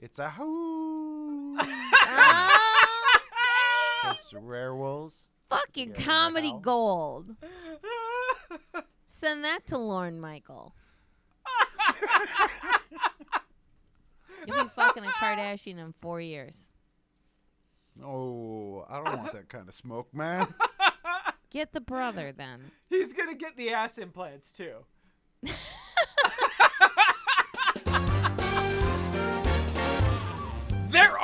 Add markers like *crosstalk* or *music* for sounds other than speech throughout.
It's a who. Oh, ah. It's werewolves. fucking Yeah, comedy how? gold. Send that to Lauren Michael. You'll be fucking a Kardashian in four years. Oh, I don't want that kind of smoke, man. Get the brother then. He's gonna get the ass implants too. *laughs*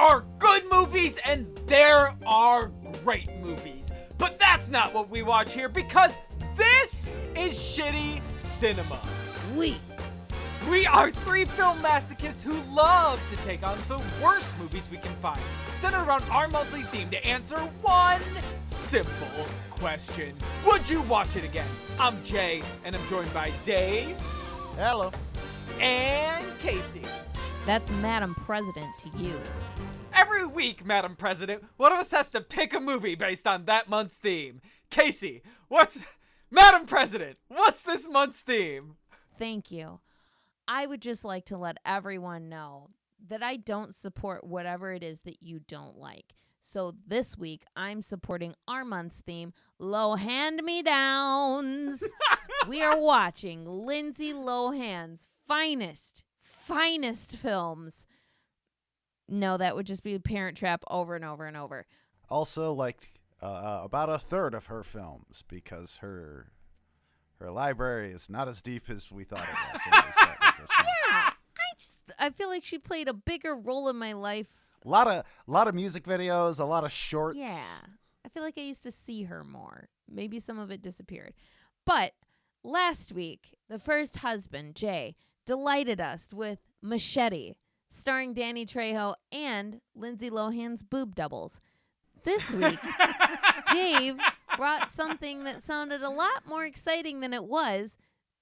are good movies and there are great movies. But that's not what we watch here because this is shitty cinema. We. We are three film masochists who love to take on the worst movies we can find, centered around our monthly theme to answer one simple question Would you watch it again? I'm Jay, and I'm joined by Dave Hello. and Casey. That's Madam President to you. Every week, Madam President, one of us has to pick a movie based on that month's theme. Casey, what's. Madam President, what's this month's theme? Thank you. I would just like to let everyone know that I don't support whatever it is that you don't like. So this week, I'm supporting our month's theme, Lohand Me Downs. *laughs* we are watching Lindsay Lohan's finest, finest films. No, that would just be Parent Trap over and over and over. Also, like uh, uh, about a third of her films because her her library is not as deep as we thought it was. when we started this *laughs* month. Yeah, I just I feel like she played a bigger role in my life A lot of a lot of music videos, a lot of shorts. Yeah. I feel like I used to see her more. Maybe some of it disappeared. But last week, the first husband, Jay, delighted us with Machete, starring Danny Trejo and Lindsay Lohan's boob doubles. This *laughs* week, Dave brought something that sounded a lot more exciting than it was.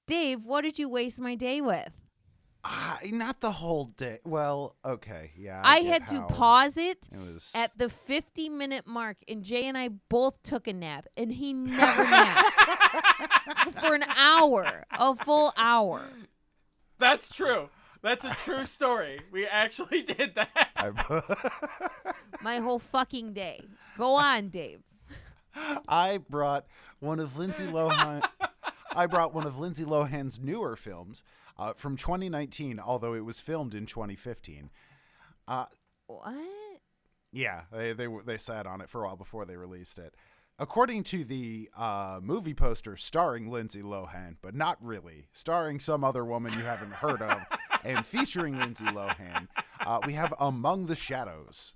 Dave, what did you waste my day with? Ah, not the whole day. Well, okay, yeah. I, get had to pause it It was at the 50 minute mark, and Jay and I both took a nap, and he never naps *laughs* for an hour, a full hour. That's true. That's a true story. We actually *laughs* did that. I, *laughs* My whole fucking day. Go on, Dave. I brought one of Lindsay Lohan. *laughs* I brought one of Lindsay Lohan's newer films uh, from 2019, although it was filmed in 2015. Uh, What? yeah, they they they sat on it for a while before they released it. According to the uh, movie poster starring Lindsay Lohan, but not really, starring some other woman you haven't heard of, and featuring Lindsay Lohan, uh, we have Among the Shadows.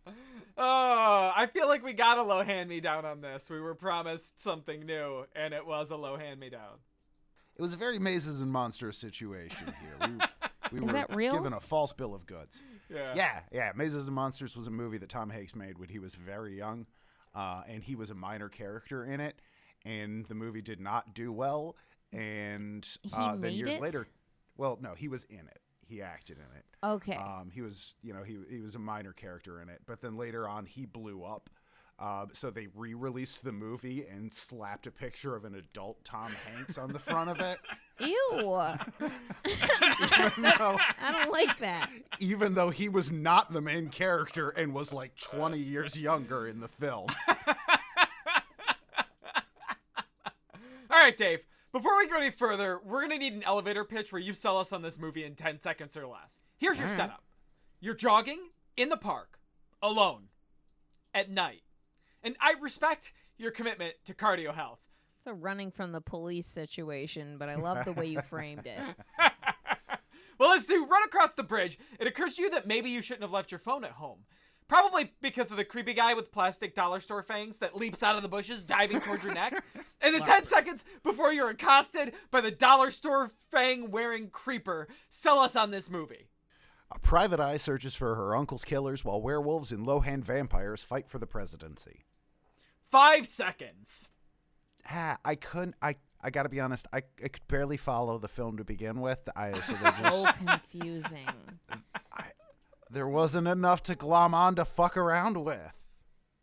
Oh, I feel like we got a low hand me down on this. We were promised something new, and it was a low hand me down. It was a very mazes and monsters situation here. We, *laughs* we Is were that real? given a false bill of goods. Yeah. Yeah, yeah. Mazes and Monsters was a movie that Tom Hanks made when he was very young, uh, and he was a minor character in it. And the movie did not do well. And He uh, then made years it? later, well, no, he was in it. He acted in it. Okay. Um, he was, you know, he he was a minor character in it. But then later on, he blew up. Uh, so they re-released the movie and slapped a picture of an adult Tom Hanks on the front of it. *laughs* Ew. *laughs* *laughs* Even though, I don't like that. even though he was not the main character and was like 20 years younger in the film. All right, Dave. Before we go any further, we're gonna need an elevator pitch where you sell us on this movie in 10 seconds or less. Here's your setup: you're jogging in the park, alone, at night, and I respect your commitment to cardio health. It's a running from the police situation, but I love the way you framed it. *laughs* Well, as you run across the bridge, it occurs to you that maybe you shouldn't have left your phone at home. Probably because of the creepy guy with plastic dollar store fangs that leaps out of the bushes, diving towards your neck. *laughs* And the 10 seconds before you're accosted by the dollar store fang wearing creeper, sell us on this movie. A private eye searches for her uncle's killers while werewolves and low-hand vampires fight for the presidency. Five seconds. Ah, I couldn't. I I gotta be honest. I, I could barely follow the film to begin with. I so *laughs* just So confusing. There wasn't enough to glom on to fuck around with.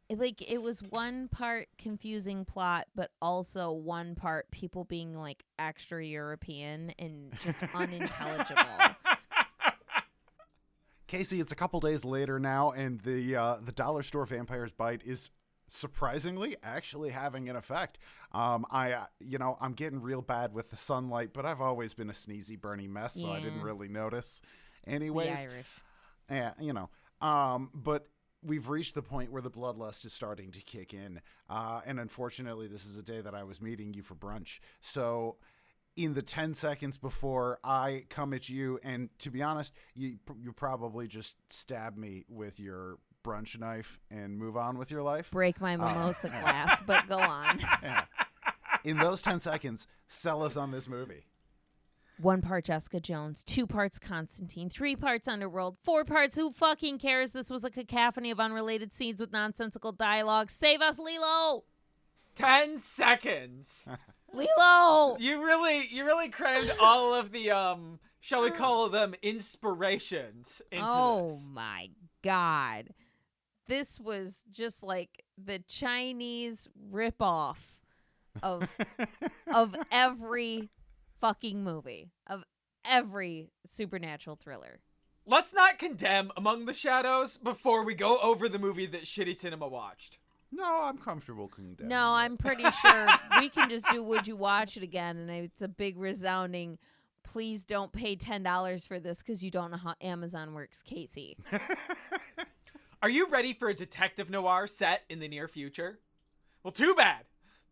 Like it was one part confusing plot, but also one part people being like extra European and just *laughs* unintelligible. Casey, it's a couple days later now, and the uh, the dollar store vampire's bite is surprisingly actually having an effect. Um, I, uh, you know, I'm getting real bad with the sunlight, but I've always been a sneezy, burny mess, so I didn't really notice. Anyways, Irish. Yeah, you know, um, but we've reached the point where the bloodlust is starting to kick in, uh, and unfortunately, this is a day that I was meeting you for brunch, so. In the 10 seconds before I come at you, and to be honest, you you probably just stab me with your brunch knife and move on with your life. Break my mimosa *laughs* glass, but go on. *laughs* Yeah. In those 10 seconds, sell us on this movie. One part Jessica Jones, two parts Constantine, three parts Underworld, four parts Who Fucking Cares? This was a cacophony of unrelated scenes with nonsensical dialogue. Save us, Lilo! Ten seconds. *laughs* Lilo! You really, you really crammed all of the um, shall we call them inspirations into oh this. my god. This was just like the Chinese ripoff of *laughs* of every fucking movie. Of every supernatural thriller. Let's not condemn Among the Shadows before we go over the movie that Shitty Cinema watched. No, I'm comfortable condemning. No, it. I'm pretty sure we can just do Would You Watch It Again? And it's a big resounding, please don't pay $10 for this because you don't know how Amazon works, Casey. *laughs* Are you ready for a detective noir set in the near future? Well, too bad,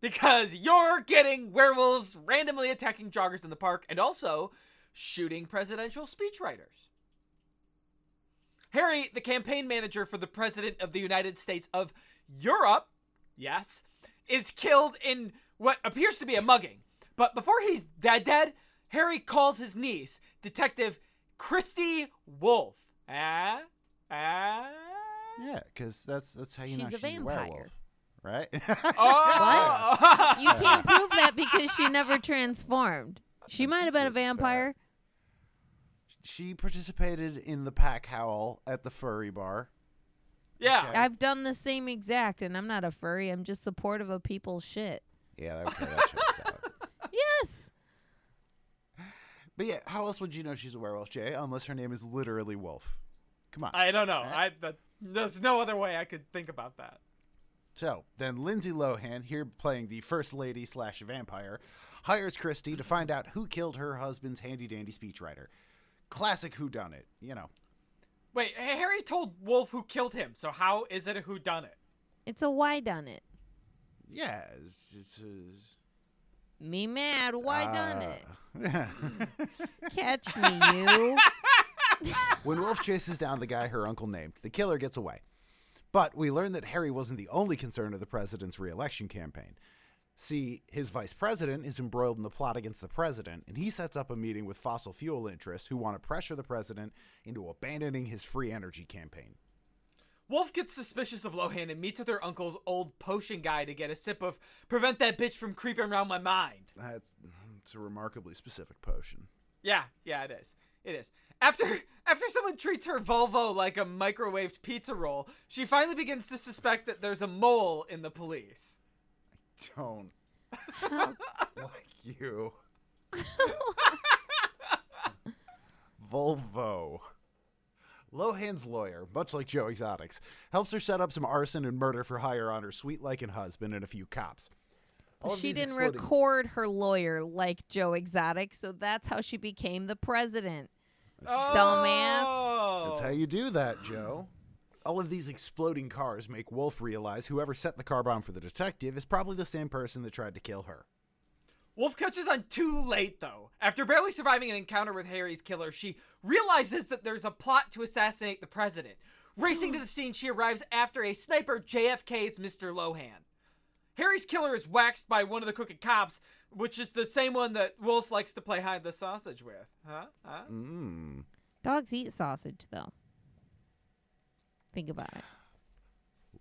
because you're getting werewolves randomly attacking joggers in the park and also shooting presidential speechwriters. Harry, the campaign manager for the President of the United States of Europe, yes, is killed in what appears to be a mugging. But before he's dead dead, Harry calls his niece, Detective Christy Wolf. Ah? Ah? Yeah, because that's that's how you know She's a she's a werewolf, vampire. Right? *laughs* *laughs* Oh! You can't prove that because she never transformed. She might have been a That's fair. vampire. she participated in the pack howl at the furry bar. Yeah. Okay. I've done the same exact, and I'm not a furry. I'm just supportive of people's shit. Yeah, okay, that checks out. *laughs* Yes. But yeah, how else would you know she's a werewolf, Jay? Unless her name is literally Wolf. Come on. I don't know. Eh? I that, there's no other way I could think about that. So then Lindsay Lohan, here playing the first lady slash vampire, hires Christy to find out who killed her husband's handy dandy speechwriter. Classic Who Done It, you know. Wait, Harry told Wolf who killed him. So how is it a who done it? It's a why done it. Yeah, it's, it's, it's, Me mad. Why done it? uh, *laughs* Catch me, you. *laughs* when Wolf chases down the guy her uncle named, the killer gets away. But we learn that Harry wasn't the only concern of the president's reelection campaign. See, his vice president is embroiled in the plot against the president, and he sets up a meeting with fossil fuel interests who want to pressure the president into abandoning his free energy campaign. Wolf gets suspicious of Lohan and meets with her uncle's old potion guy to get a sip of prevent that bitch from creeping around my mind. That's it's a remarkably specific potion. Yeah, yeah, it is. It is. After after someone treats her Volvo like a microwaved pizza roll, she finally begins to suspect that there's a mole in the police. I don't *laughs* like you. *laughs* Volvo. Lohan's lawyer, much like Joe Exotics, helps her set up some arson and murder for hire on her sweet liking husband and a few cops. All She didn't exploding- record her lawyer like Joe Exotic, so that's how she became the president. Dumbass. That's how you do that, Joe. All of these exploding cars make Wolf realize whoever set the car bomb for the detective is probably the same person that tried to kill her. Wolf catches on too late, though. After barely surviving an encounter with Harry's killer, she realizes that there's a plot to assassinate the president. Racing to the scene, she arrives after a sniper JFK's Mr. Lohan. Harry's killer is waxed by one of the crooked cops, which is the same one that Wolf likes to play hide the sausage with. Huh? Huh? Mm. Dogs eat sausage, though. Think about it.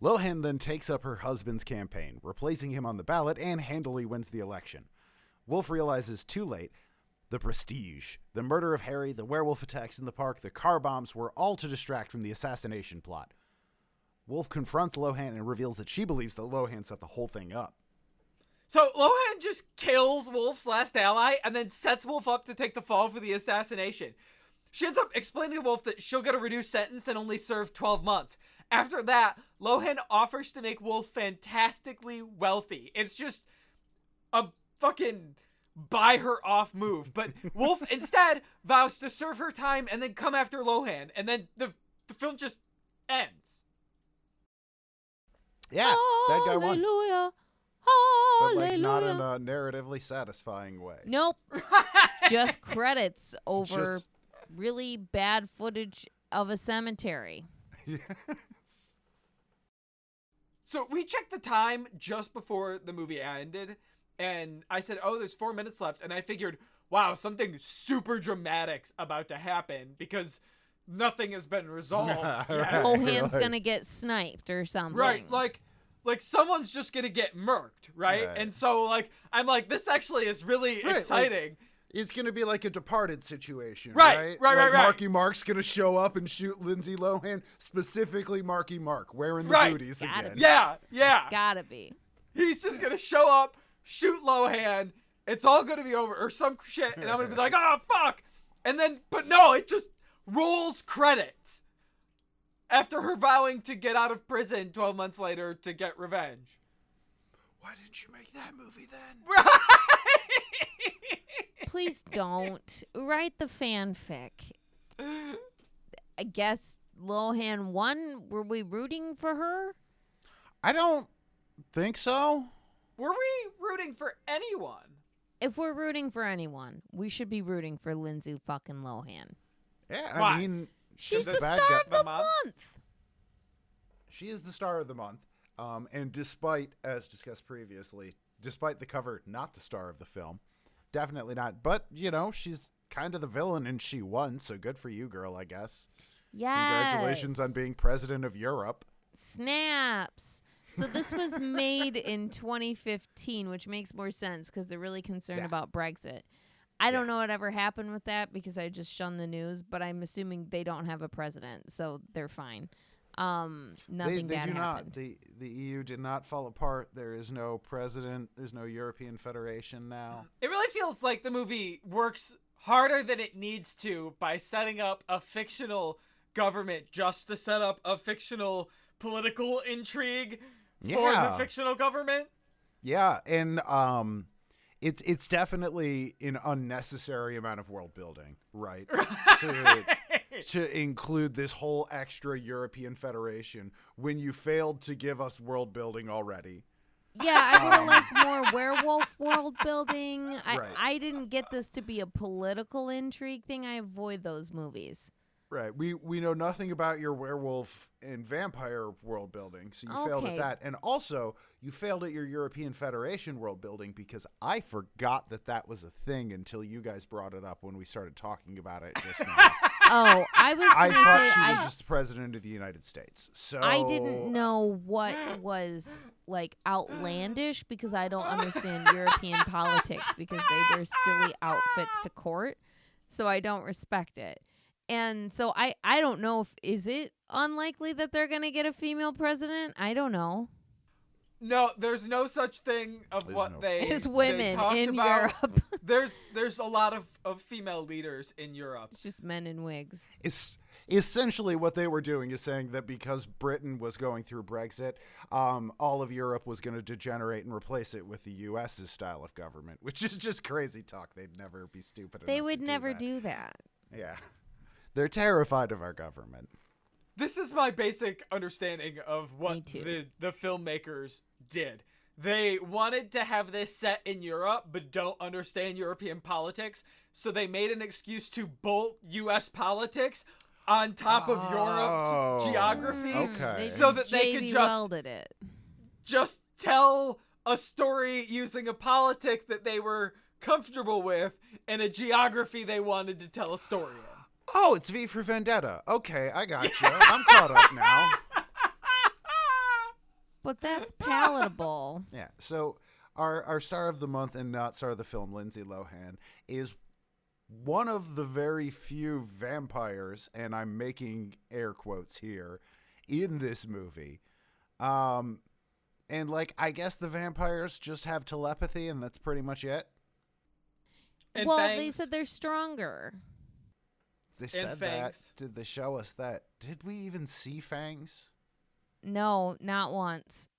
Lohan then takes up her husband's campaign, replacing him on the ballot and handily wins the election. Wolf realizes too late the prestige, the murder of Harry, the werewolf attacks in the park, the car bombs were all to distract from the assassination plot. Wolf confronts Lohan and reveals that she believes that Lohan set the whole thing up. So Lohan just kills Wolf's last ally and then sets Wolf up to take the fall for the assassination. she ends up explaining to Wolf that she'll get a reduced sentence and only serve 12 months. After that, Lohan offers to make Wolf fantastically wealthy. It's just a fucking buy her off move. But *laughs* Wolf instead vows to serve her time and then come after Lohan, and then the the film just ends. Yeah, bad guy won. Hallelujah. But like not in a narratively satisfying way. Nope. *laughs* Just credits over Just- really bad footage of a cemetery. *laughs* yes. So we checked the time just before the movie ended, and I said, "Oh, there's four minutes left," and I figured, "Wow, something super dramatic's about to happen because nothing has been resolved." *laughs* yet." Right. Lohan's like- gonna get sniped or something. Right, like like someone's just gonna get murked, right? Right. And so like I'm like this actually is really like- exciting. It's gonna be like a Departed situation, Right, right? right, right, like right. Marky Mark's gonna show up and shoot Lindsay Lohan, specifically Marky Mark, wearing the Right. booties Gotta again. be. yeah, yeah. Gotta be. He's just gonna show up, shoot Lohan. It's all gonna be over or some shit, and I'm gonna be like, oh *laughs* fuck, and then but no, it just rolls credits after her vowing to get out of prison 12 months later to get revenge. Why didn't you make that movie then? *laughs* Please don't write the fanfic. *laughs* I guess Lohan won. Were we rooting for her? I don't think so. Were we rooting for anyone? If we're rooting for anyone, we should be rooting for Lindsay fucking Lohan. Yeah, Why? I mean, She's the the star guy. of the The month? month. She is the star of the month. Um, and despite, as discussed previously, despite the cover not the star of the film, definitely not. But you know, she's kind of the villain, and she won. So good for you, girl. I guess. Yeah. Congratulations on being president of Europe. snaps. So this was *laughs* made in 2015, which makes more sense because they're really concerned Yeah. about Brexit. I don't know what ever happened with that because I just shunned the news, but I'm assuming they don't have a president, so they're fine. Um, nothing they, they bad do happened. not. The the EU did not fall apart. There is no president. There's no European Federation now. It really feels like the movie works harder than it needs to by setting up a fictional government just to set up a fictional political intrigue for the fictional government. Yeah, and um, it's it's definitely an unnecessary amount of world building, right? *laughs* to to include this whole extra European Federation when you failed to give us world building already. Yeah, I would have um, liked more werewolf world building. I, Right. I didn't get this to be a political intrigue thing. I avoid those movies. Right. We we know nothing about your werewolf and vampire world building, so you failed at that. And also, you failed at your European Federation world building because I forgot that that was a thing until you guys brought it up when we started talking about it just now. *laughs* Oh, I was I thought say she I, was just the president of the United States. So I didn't know what was like outlandish because I don't understand European politics because they wear silly outfits to court. So I don't respect it. And so I I don't know if is it unlikely that they're going to get a female president? I don't know. No, there's no such thing of There's what no- they Is women talked in about. Europe. *laughs* There's there's a lot of, of female leaders in Europe. it's just men in wigs. Es- essentially what they were doing is saying that because Britain was going through Brexit, um, all of Europe was going to degenerate and replace it with the U.S.'s style of government, *laughs* which is just crazy talk. They'd never be stupid. They enough would to never that. do that. Yeah, they're terrified of our government. This is my basic understanding of what the the filmmakers did. They wanted to have this set in Europe, but don't understand European politics, so they made an excuse to bolt U.S. politics on top of Oh. Europe's geography, Okay. Mm, so that they could JV just- welded it. just tell a story using a politic that they were comfortable with and a geography they wanted to tell a story in. Oh, it's V for Vendetta. Okay, I got you. *laughs* I'm caught up now. But that's palatable. *laughs* Yeah. So our our star of the month and not star of the film, Lindsay Lohan, is one of the very few vampires, and I'm making air quotes here, in this movie. Um, and like I guess the vampires just have telepathy, and that's pretty much it. And well, they thanks- said they're stronger. They said that. Fangs. Did they show us that? Did we even see fangs? No, not once.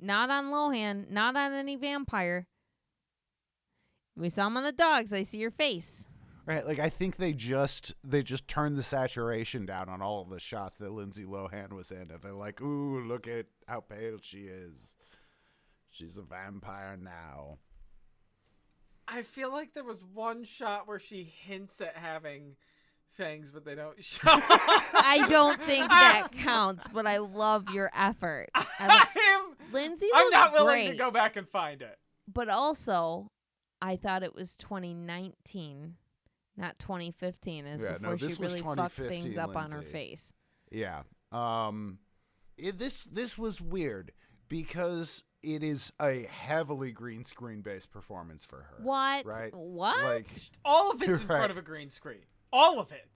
Not on Lohan. Not on any vampire. We saw him on the dogs. I see your face. Right, like I think they just they just turned the saturation down on all of the shots that Lindsay Lohan was in. And they're like, "Ooh, look at how pale she is. She's a vampire now." I feel like there was one shot where she hints at having fangs, but they don't *laughs* show. I don't think *laughs* that counts, but I love your effort. I love- I'm, Lindsay I'm looked not willing great, to go back and find it. but also I thought it was 2019, not 2015, as Yeah, no, before this she was really fucked things 2015, up on her face. Yeah. Um it, this this was weird because it is a heavily green screen based performance for her. What? Right? What? Like All of it's in *laughs* Right. front of a green screen. All of it.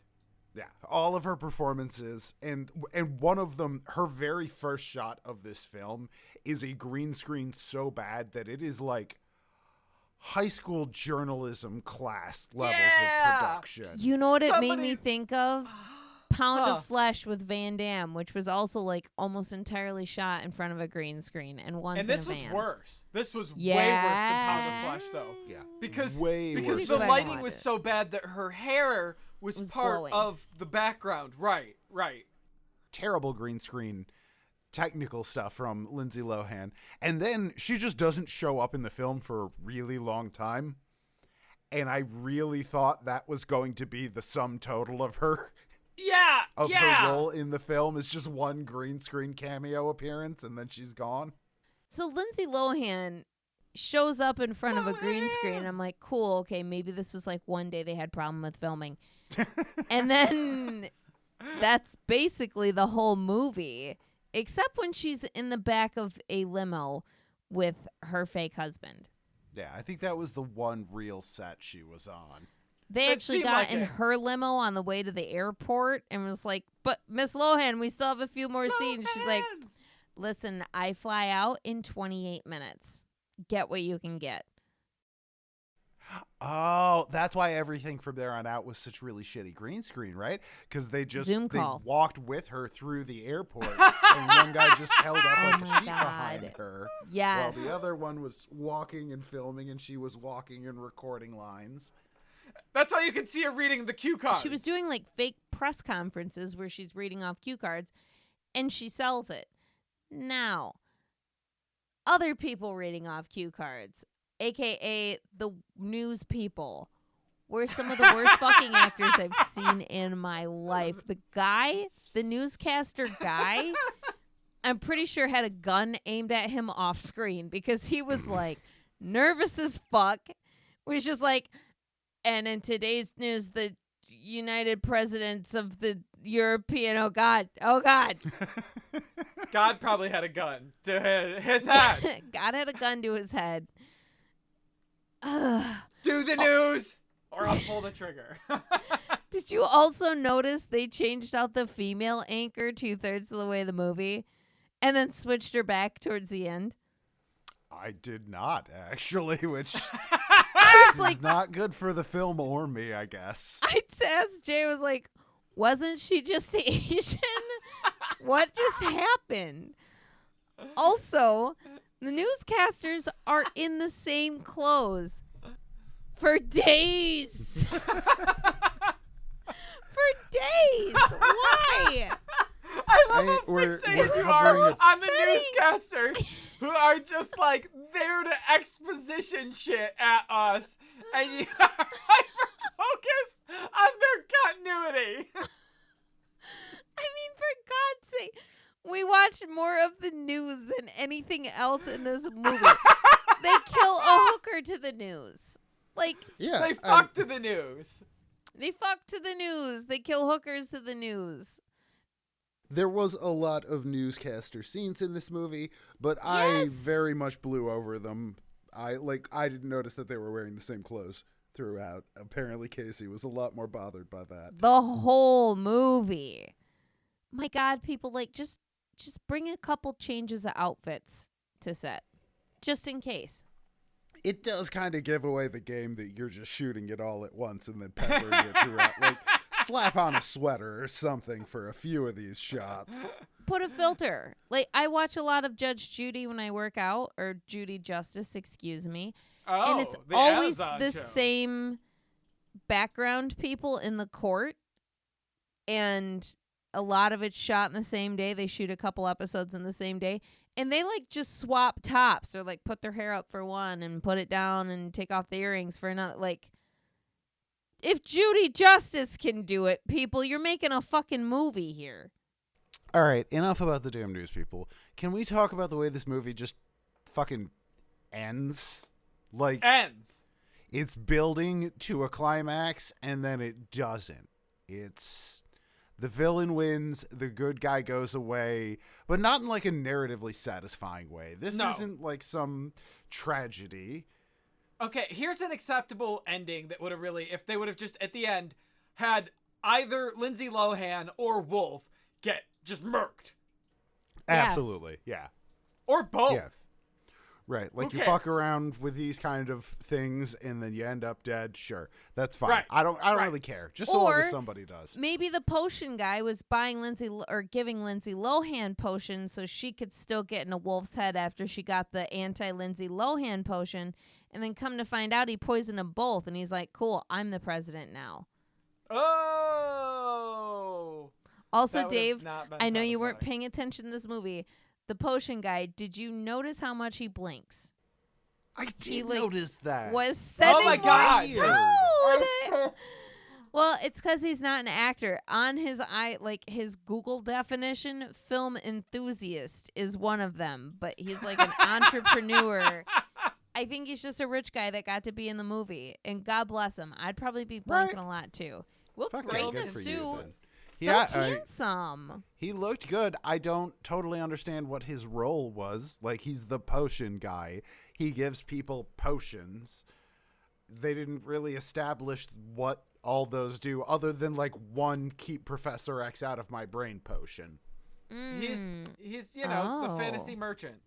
yeah, all of her performances and and one of them her very first shot of this film is a green screen so bad that it is like high school journalism class levels Yeah. of production. You know what it made me think of? *gasps* *gasps* Pound Huh. of Flesh with Van Damme, which was also like almost entirely shot in front of a green screen and once and this in a was van. worse. This was Yeah. way worse than Pound of Flesh, though. yeah. Because way because worse the lighting was it. so bad that her hair was, Was part blowing. of the background. Right, right. terrible green screen technical stuff from Lindsay Lohan. And then she just doesn't show up in the film for a really long time. And I really thought that was going to be the sum total of her Yeah, of yeah. her role in the film is just one green screen cameo appearance and then she's gone. So Lindsay Lohan shows up in front of a green screen. Lohan! I'm like, cool, okay, maybe this was like one day they had problem with filming. *laughs* and then that's basically the whole movie, except when she's in the back of a limo with her fake husband. Yeah, I think that was the one real set she was on. They It actually got like in it. her limo on the way to the airport and was like, "But Miss Lohan, we still have a few more scenes." She's like, "Listen, I fly out in 28 minutes. Get what you can get." Oh, that's why everything from there on out was such really shitty green screen, right? Because they just Zoom they call. walked with her through the airport, *laughs* and one guy just held up Oh like a my sheet behind her, Yes. while the other one was walking and filming, and she was walking and recording lines. That's why you could see her reading the cue cards. She was doing like fake press conferences where she's reading off cue cards and she sells it. Now, other people reading off cue cards, aka the news people, were some of the worst fucking actors I've *laughs* seen in my life. The guy, the newscaster guy, *laughs* I'm pretty sure had a gun aimed at him off screen because he was like nervous as fuck. He was just like, and in today's news, the United Presidents of the European, oh God, oh God, *laughs* God probably had a gun to his, his *laughs* head. God had a gun to his head. Ugh. *sighs* Do the oh. news, or I'll pull the trigger. *laughs* Did you also notice they changed out the female anchor two thirds of the way of the movie and then switched her back towards the end? I did not actually, which I was like, not good for the film or me, I guess. *laughs* I asked Jay, was like, wasn't she just the *laughs* Asian? what just happened? Also, the newscasters are in the same clothes for days. *laughs* for days. Why? I love I- how fixated you are on the Setting. newscasters *laughs* who are just like there to exposition shit at us, and you *laughs* are hyper focused on their continuity. I mean, for God's sake, we watched more of the news than anything else in this movie. *laughs* they kill a hooker to the news. Like, Yeah, they and- fuck to the news. they fuck to the news. They kill hookers to the news. There was a lot of newscaster scenes in this movie, but I very much blew over them. I like I didn't notice that they were wearing the same clothes throughout. Apparently Casey was a lot more bothered by that. The whole movie. My God, people like just just bring a couple changes of outfits to set, just in case. It does kind of give away the game that you're just shooting it all at once and then peppering it throughout. *laughs* Like Slap on a sweater or something for a few of these shots. Put a filter. Like I watch a lot of Judge Judy when I work out, or Judy Justice, excuse me. Oh, and it's oh, the always Amazon the show. same background people in the court and a lot of it's shot in the same day they shoot a couple episodes in the same day and they like just swap tops or like put their hair up for one and put it down and take off the earrings for another like if Judy Justice can do it people you're making a fucking movie here All right, enough about the damn news people. Can we talk about the way this movie just fucking ends? Like ends. it's building to a climax and then it doesn't. It's the villain wins, the good guy goes away, but not in like a narratively satisfying way. This No. isn't like some tragedy. Okay, here's an acceptable ending that would have really, if they would have just at the end had either Lindsay Lohan or Wolf get just murked, Yes. Absolutely. Yeah. or both. Yeah. Right. Like you cares? fuck around with these kind of things and then you end up dead. Sure. That's fine. Right. I don't I don't Right. really care. Just so long as somebody does. maybe the potion guy was buying Lindsay Lo- or giving Lindsay Lohan potions so she could still get in a wolf's head after she got the anti Lindsay Lohan potion, and then come to find out he poisoned them both, and he's like, "Cool, I'm the president now." Oh. Also, Dave, I know you weren't paying attention to this movie. The potion guy, did you notice how much he blinks? I did like, notice that. Was oh setting my my God. Weird. Well, it's because he's not an actor. On his i like his Google definition, film enthusiast is one of them, but he's like an *laughs* entrepreneur. I think he's just a rich guy that got to be in the movie, and God bless him. I'd probably be blinking a lot too. Well, Fuck great yeah, in a you suit, then. so Yeah, I- handsome. He looked good. I don't totally understand what his role was. Like he's the potion guy. He gives people potions. They didn't really establish what all those do other than like one keep Professor X out of my brain potion. He's Mm. he's you know the Oh. fantasy merchant.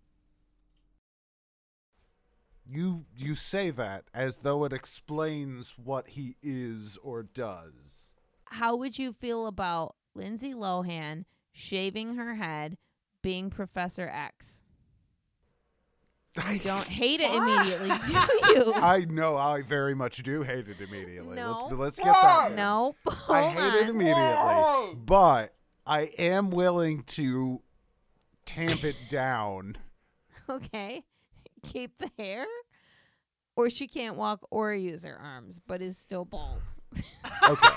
You you say that as though it explains what he is or does. How would you feel about Lindsay Lohan shaving her head, being Professor X? I don't *laughs* hate it immediately, do *laughs* you? I know I very much do hate it immediately. Let's let's get that. Why? no, hold I *laughs* oh hate it immediately, Whoa. but I am willing to tamp it down. Okay, keep the hair, or she can't walk or use her arms, but is still bald. Okay.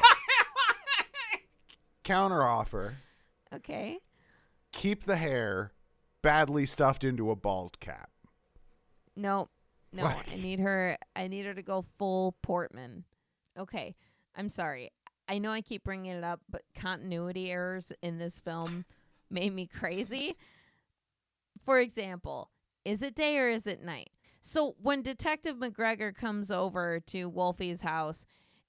Counter offer. Okay, Keep the hair badly stuffed into a bald cap. no, no, I need her. I need her to go full Portman. Okay, I'm sorry. I know I keep bringing it up, but continuity errors in this film *laughs* made me crazy. For example, is it day or is it night? So when Detective McGregor comes over to Wolfie's house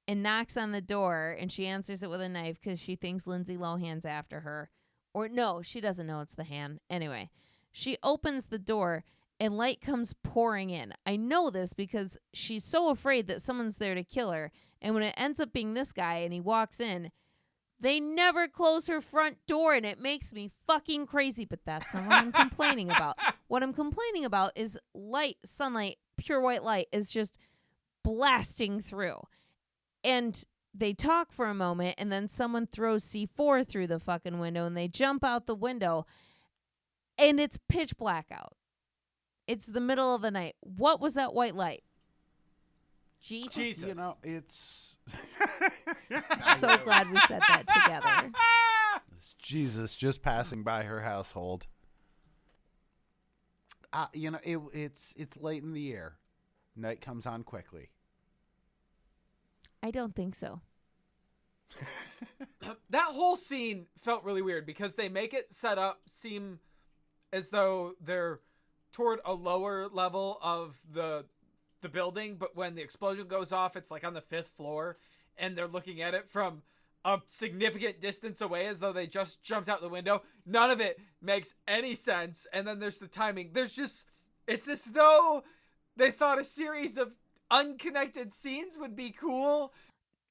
and knocks on the door and she answers it with a knife because she thinks Lindsay Lohan's after her. Or no, she doesn't know it's the hand. Anyway, she opens the door and light comes pouring in. I know this because she's so afraid that someone's there to kill her. And when it ends up being this guy and he walks in, they never close her front door and it makes me fucking crazy. But that's not what I'm complaining about. *laughs* What I'm complaining about is light, sunlight, pure white light is just blasting through. And they talk for a moment and then someone throws C4 through the fucking window and they jump out the window and it's pitch black out. It's the middle of the night. What was that white light? Jesus. Jesus. You know, it's *laughs* So glad we said that together. *laughs* it's Jesus just passing by her household. Uh, you know, it, it's it's late in the year. Night comes on quickly. I don't think so. *laughs* that whole scene felt really weird because they make it set up seem as though they're toward a lower level of the the building, but when the explosion goes off, it's like on the fifth floor, and they're looking at it from a significant distance away as though they just jumped out the window. None of it makes any sense. And then there's the timing. There's just it's as though they thought a series of unconnected scenes would be cool.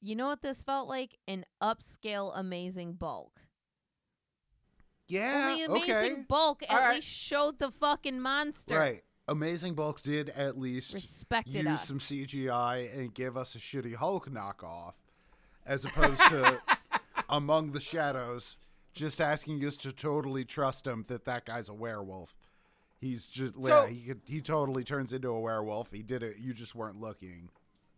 You know what this felt like? An upscale amazing bulk. Yeah. Only amazing okay. bulk at All right. least showed the fucking monster. Right. Amazing Bulk did at least Respected use us. some CGI and give us a shitty Hulk knockoff, as opposed to *laughs* Among the Shadows, just asking us to totally trust him that that guy's a werewolf. He's just So- yeah, he could, he totally turns into a werewolf. He did it. You just weren't looking.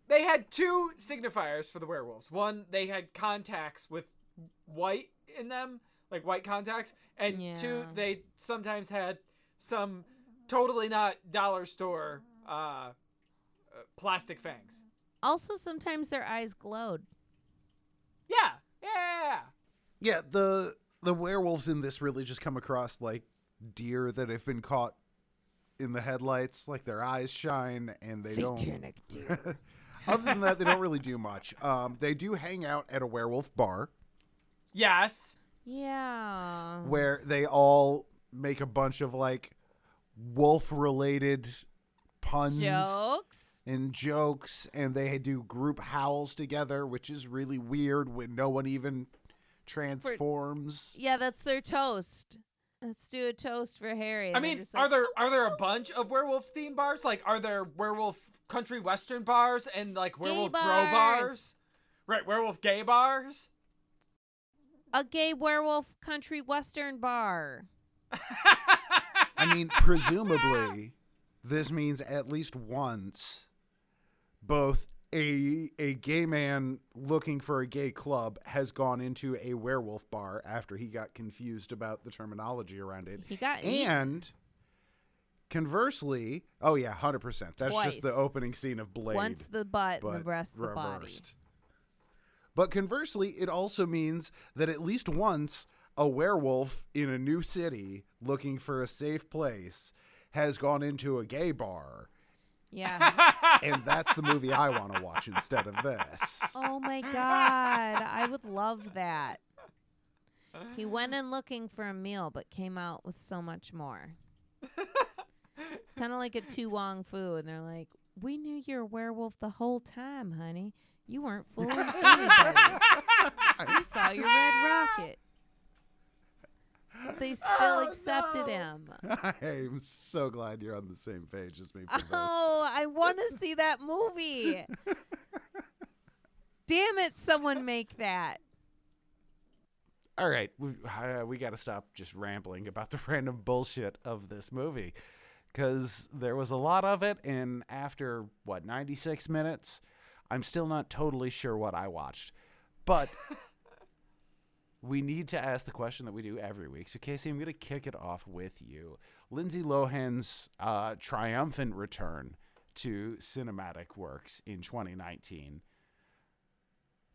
They had two signifiers for the werewolves. One, they had contacts with white in them, like white contacts, and two, they sometimes had some totally not dollar store uh, uh, plastic fangs. Also, sometimes their eyes glowed. Yeah, yeah. Yeah, the the werewolves in this really just come across like deer that have been caught in the headlights. Like their eyes shine and they don't. deer. *laughs* Other than that, they don't really do much. Um, they do hang out at a werewolf bar Yes. yeah. where they all make a bunch of like wolf related puns Jokes. and jokes, and they do group howls together, which is really weird when no one even transforms. Yeah, that's their toast. Let's do a toast for Harry. I mean, just are like, there oh, are there a oh. bunch of werewolf theme bars? Like, are there werewolf country western bars and like werewolf bro bars. bars? Right, werewolf gay bars. a gay werewolf country western bar? I mean, presumably, this means at least once, both a a gay man looking for a gay club has gone into a werewolf bar after he got confused about the terminology around it, He got eaten. and conversely, oh yeah, hundred percent. That's just the opening scene of Blade. Once the butt, the breast, the body. reversed. But conversely, it also means that at least once a werewolf in a new city looking for a safe place has gone into a gay bar. Yeah. *laughs* And that's the movie I want to watch instead of this. oh my god, I would love that. He went in looking for a meal, but came out with so much more. It's kind of like a To Wong Foo, and they're like, "We knew you're a werewolf the whole time, honey. You weren't fooling *laughs* anybody. we saw your red rocket." But they *laughs* still Oh, accepted no. him. *laughs* I'm so glad you're on the same page as me for this. Oh, I want to see that movie. Damn it, someone make that. All right, we, uh, we got to stop just rambling about the *laughs* random bullshit of this movie because there was a lot of it, and after what 96 minutes, I'm still not totally sure what I watched. But we need to ask the question that we do every week. So, Casey, I'm going to kick it off with you. Lindsay Lohan's uh, triumphant return to cinematic works in 2019.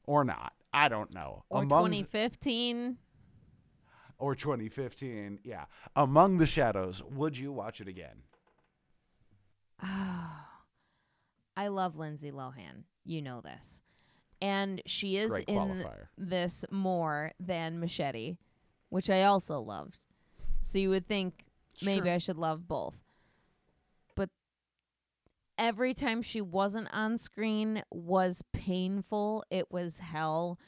Or not. I don't know. Or Among- 2015. or 2015. Yeah. Among the Shadows. Would you watch it again? Oh, *sighs* I love Lindsay Lohan. You know this. And she is Great in qualifier. this more than Machete, which I also loved. So you would think maybe Sure. I should love both. But every time she wasn't on screen was painful. It was hell.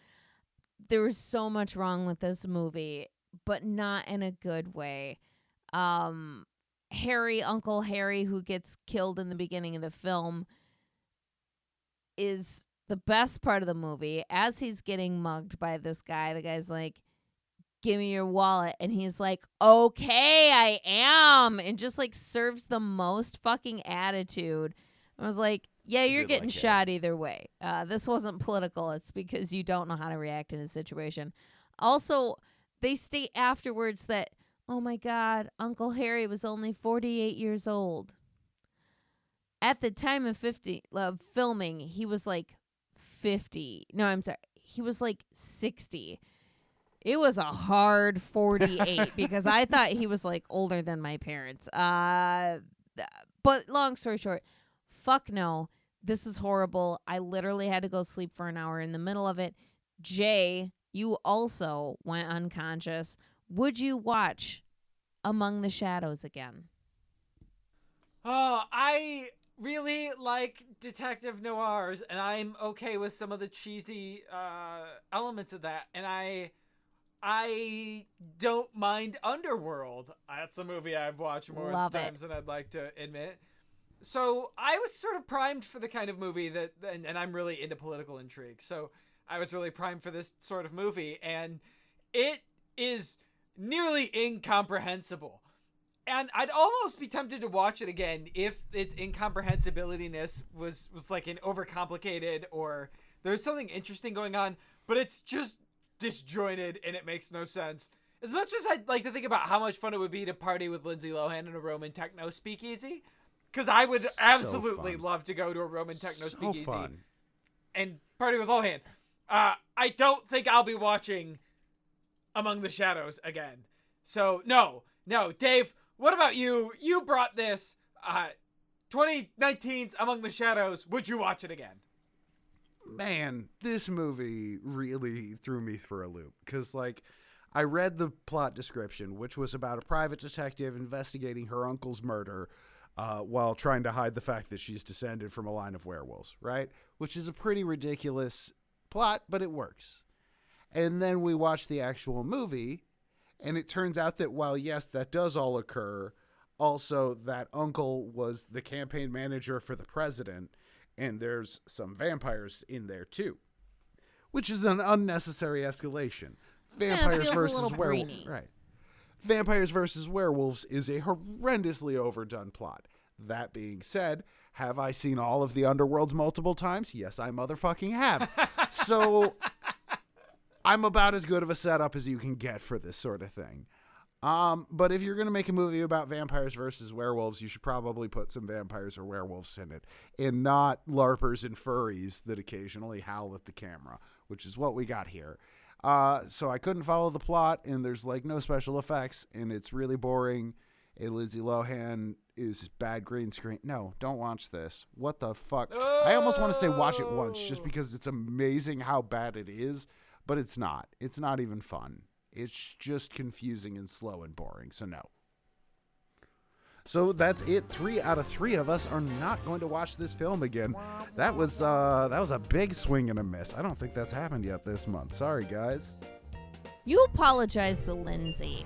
There was so much wrong with this movie, but not in a good way. Um Harry, Uncle Harry, who gets killed in the beginning of the film, is the best part of the movie. As he's getting mugged by this guy, the guy's like, Give me your wallet. And he's like, Okay, I am. And just like serves the most fucking attitude. I was like, Yeah, you're getting like it. shot either way. Uh, this wasn't political. It's because you don't know how to react in a situation. Also, they state afterwards that, oh my God, Uncle Harry was only 48 years old. At the time of 50 of filming, he was like 50. No, I'm sorry. He was like 60. It was a hard 48 *laughs* because I thought he was like older than my parents. Uh but long story short, fuck no. This was horrible. I literally had to go sleep for an hour in the middle of it. Jay, you also went unconscious. Would you watch Among the Shadows again? Oh, I really like detective noirs, and I'm okay with some of the cheesy uh, elements of that, and I. I don't mind Underworld. That's a movie I've watched more Love it. times than I'd like to admit. So I was sort of primed for the kind of movie that, and, and I'm really into political intrigue. So I was really primed for this sort of movie, and it is nearly incomprehensible. And I'd almost be tempted to watch it again if its incomprehensibilityness was was like an overcomplicated or there's something interesting going on, but it's just disjointed and it makes no sense. As much as I'd like to think about how much fun it would be to party with Lindsay Lohan in a Roman techno speakeasy, because I would So absolutely fun. love to go to a Roman techno So speakeasy fun. and party with Lohan. Uh, I don't think I'll be watching Among the Shadows again. So no, no, Dave. What about you? You brought this. Uh, 2019's Among the Shadows. Would you watch it again? man, this movie really threw me for a loop because, like, I read the plot description, which was about a private detective investigating her uncle's murder uh, while trying to hide the fact that she's descended from a line of werewolves, right? Which is a pretty ridiculous plot, but it works. And then we watch the actual movie, and it turns out that while, yes, that does all occur, also that uncle was the campaign manager for the president, and there's some vampires in there too, which is an unnecessary escalation. Eh, vampires feels a versus werewolves, right? Vampires versus werewolves is a horrendously overdone plot. That being said, have I seen all of the underworlds multiple times? Yes, I motherfucking have. *laughs* so I'm about as good of a setup as you can get for this sort of thing. Um, but if you're going to make a movie about vampires versus werewolves, you should probably put some vampires or werewolves in it, and not larpers and furries that occasionally howl at the camera, which is what we got here. Uh, so I couldn't follow the plot, and there's like no special effects, and it's really boring. And Lindsay Lohan is bad green screen. No, don't watch this. What the fuck? I almost want to say watch it once, just Oh. because it's amazing how bad it is, but it's not. It's not even fun. It's just confusing and slow and boring. So no. So that's it. Three out of three of us are not going to watch this film again. That was uh that was a big swing and a miss. I don't think that's happened yet this month. Sorry guys. You apologize to Lindsay.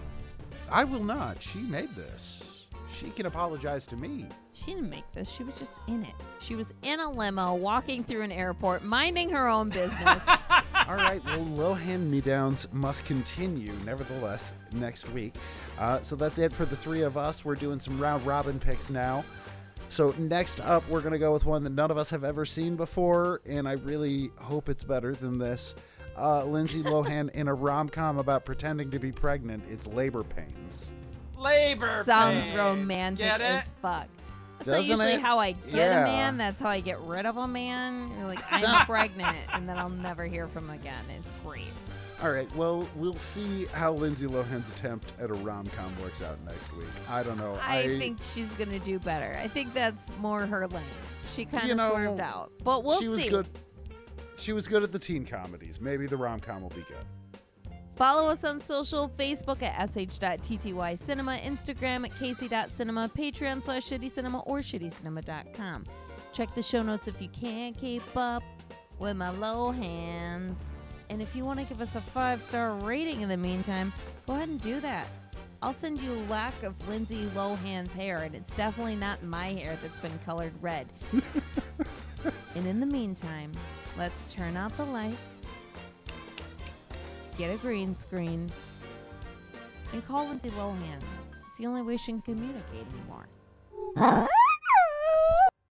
I will not. She made this. She can apologize to me. She didn't make this. She was just in it. She was in a limo walking through an airport, minding her own business. *laughs* All right, well, Lohand Me Downs must continue, nevertheless, next week. Uh, so that's it for the three of us. We're doing some round robin picks now. So next up, we're going to go with one that none of us have ever seen before, and I really hope it's better than this. Uh, Lindsay *laughs* Lohan in a rom com about pretending to be pregnant is labor pains. Labor Sounds pains. romantic Get it? as fuck. That's not Doesn't usually it? how I get Yeah. a man. That's how I get rid of a man. You're like, I'm pregnant, and then I'll never hear from him again. It's great. All right, well, we'll see how Lindsay Lohan's attempt at a rom com works out next week. I don't know. I, think she's gonna do better. I think that's more her lane. She kind of You know, swerved out, but we'll she was good. She was good at the teen comedies. Maybe the rom com will be good. Follow us on social Facebook at sh.tty cinema, Instagram at casey.cinema, Patreon slash shitty cinema, or shittycinema.com. Check the show notes if you can't keep up with my low hands. And if you want to give us a five star rating in the meantime, go ahead and do that. I'll send you a lack of Lindsay Lohan's hair, and it's definitely not my hair that's been colored red. *laughs* and in the meantime, let's turn out the lights, get a green screen, and call Lindsay Lohan. It's the only way she can communicate anymore. *laughs*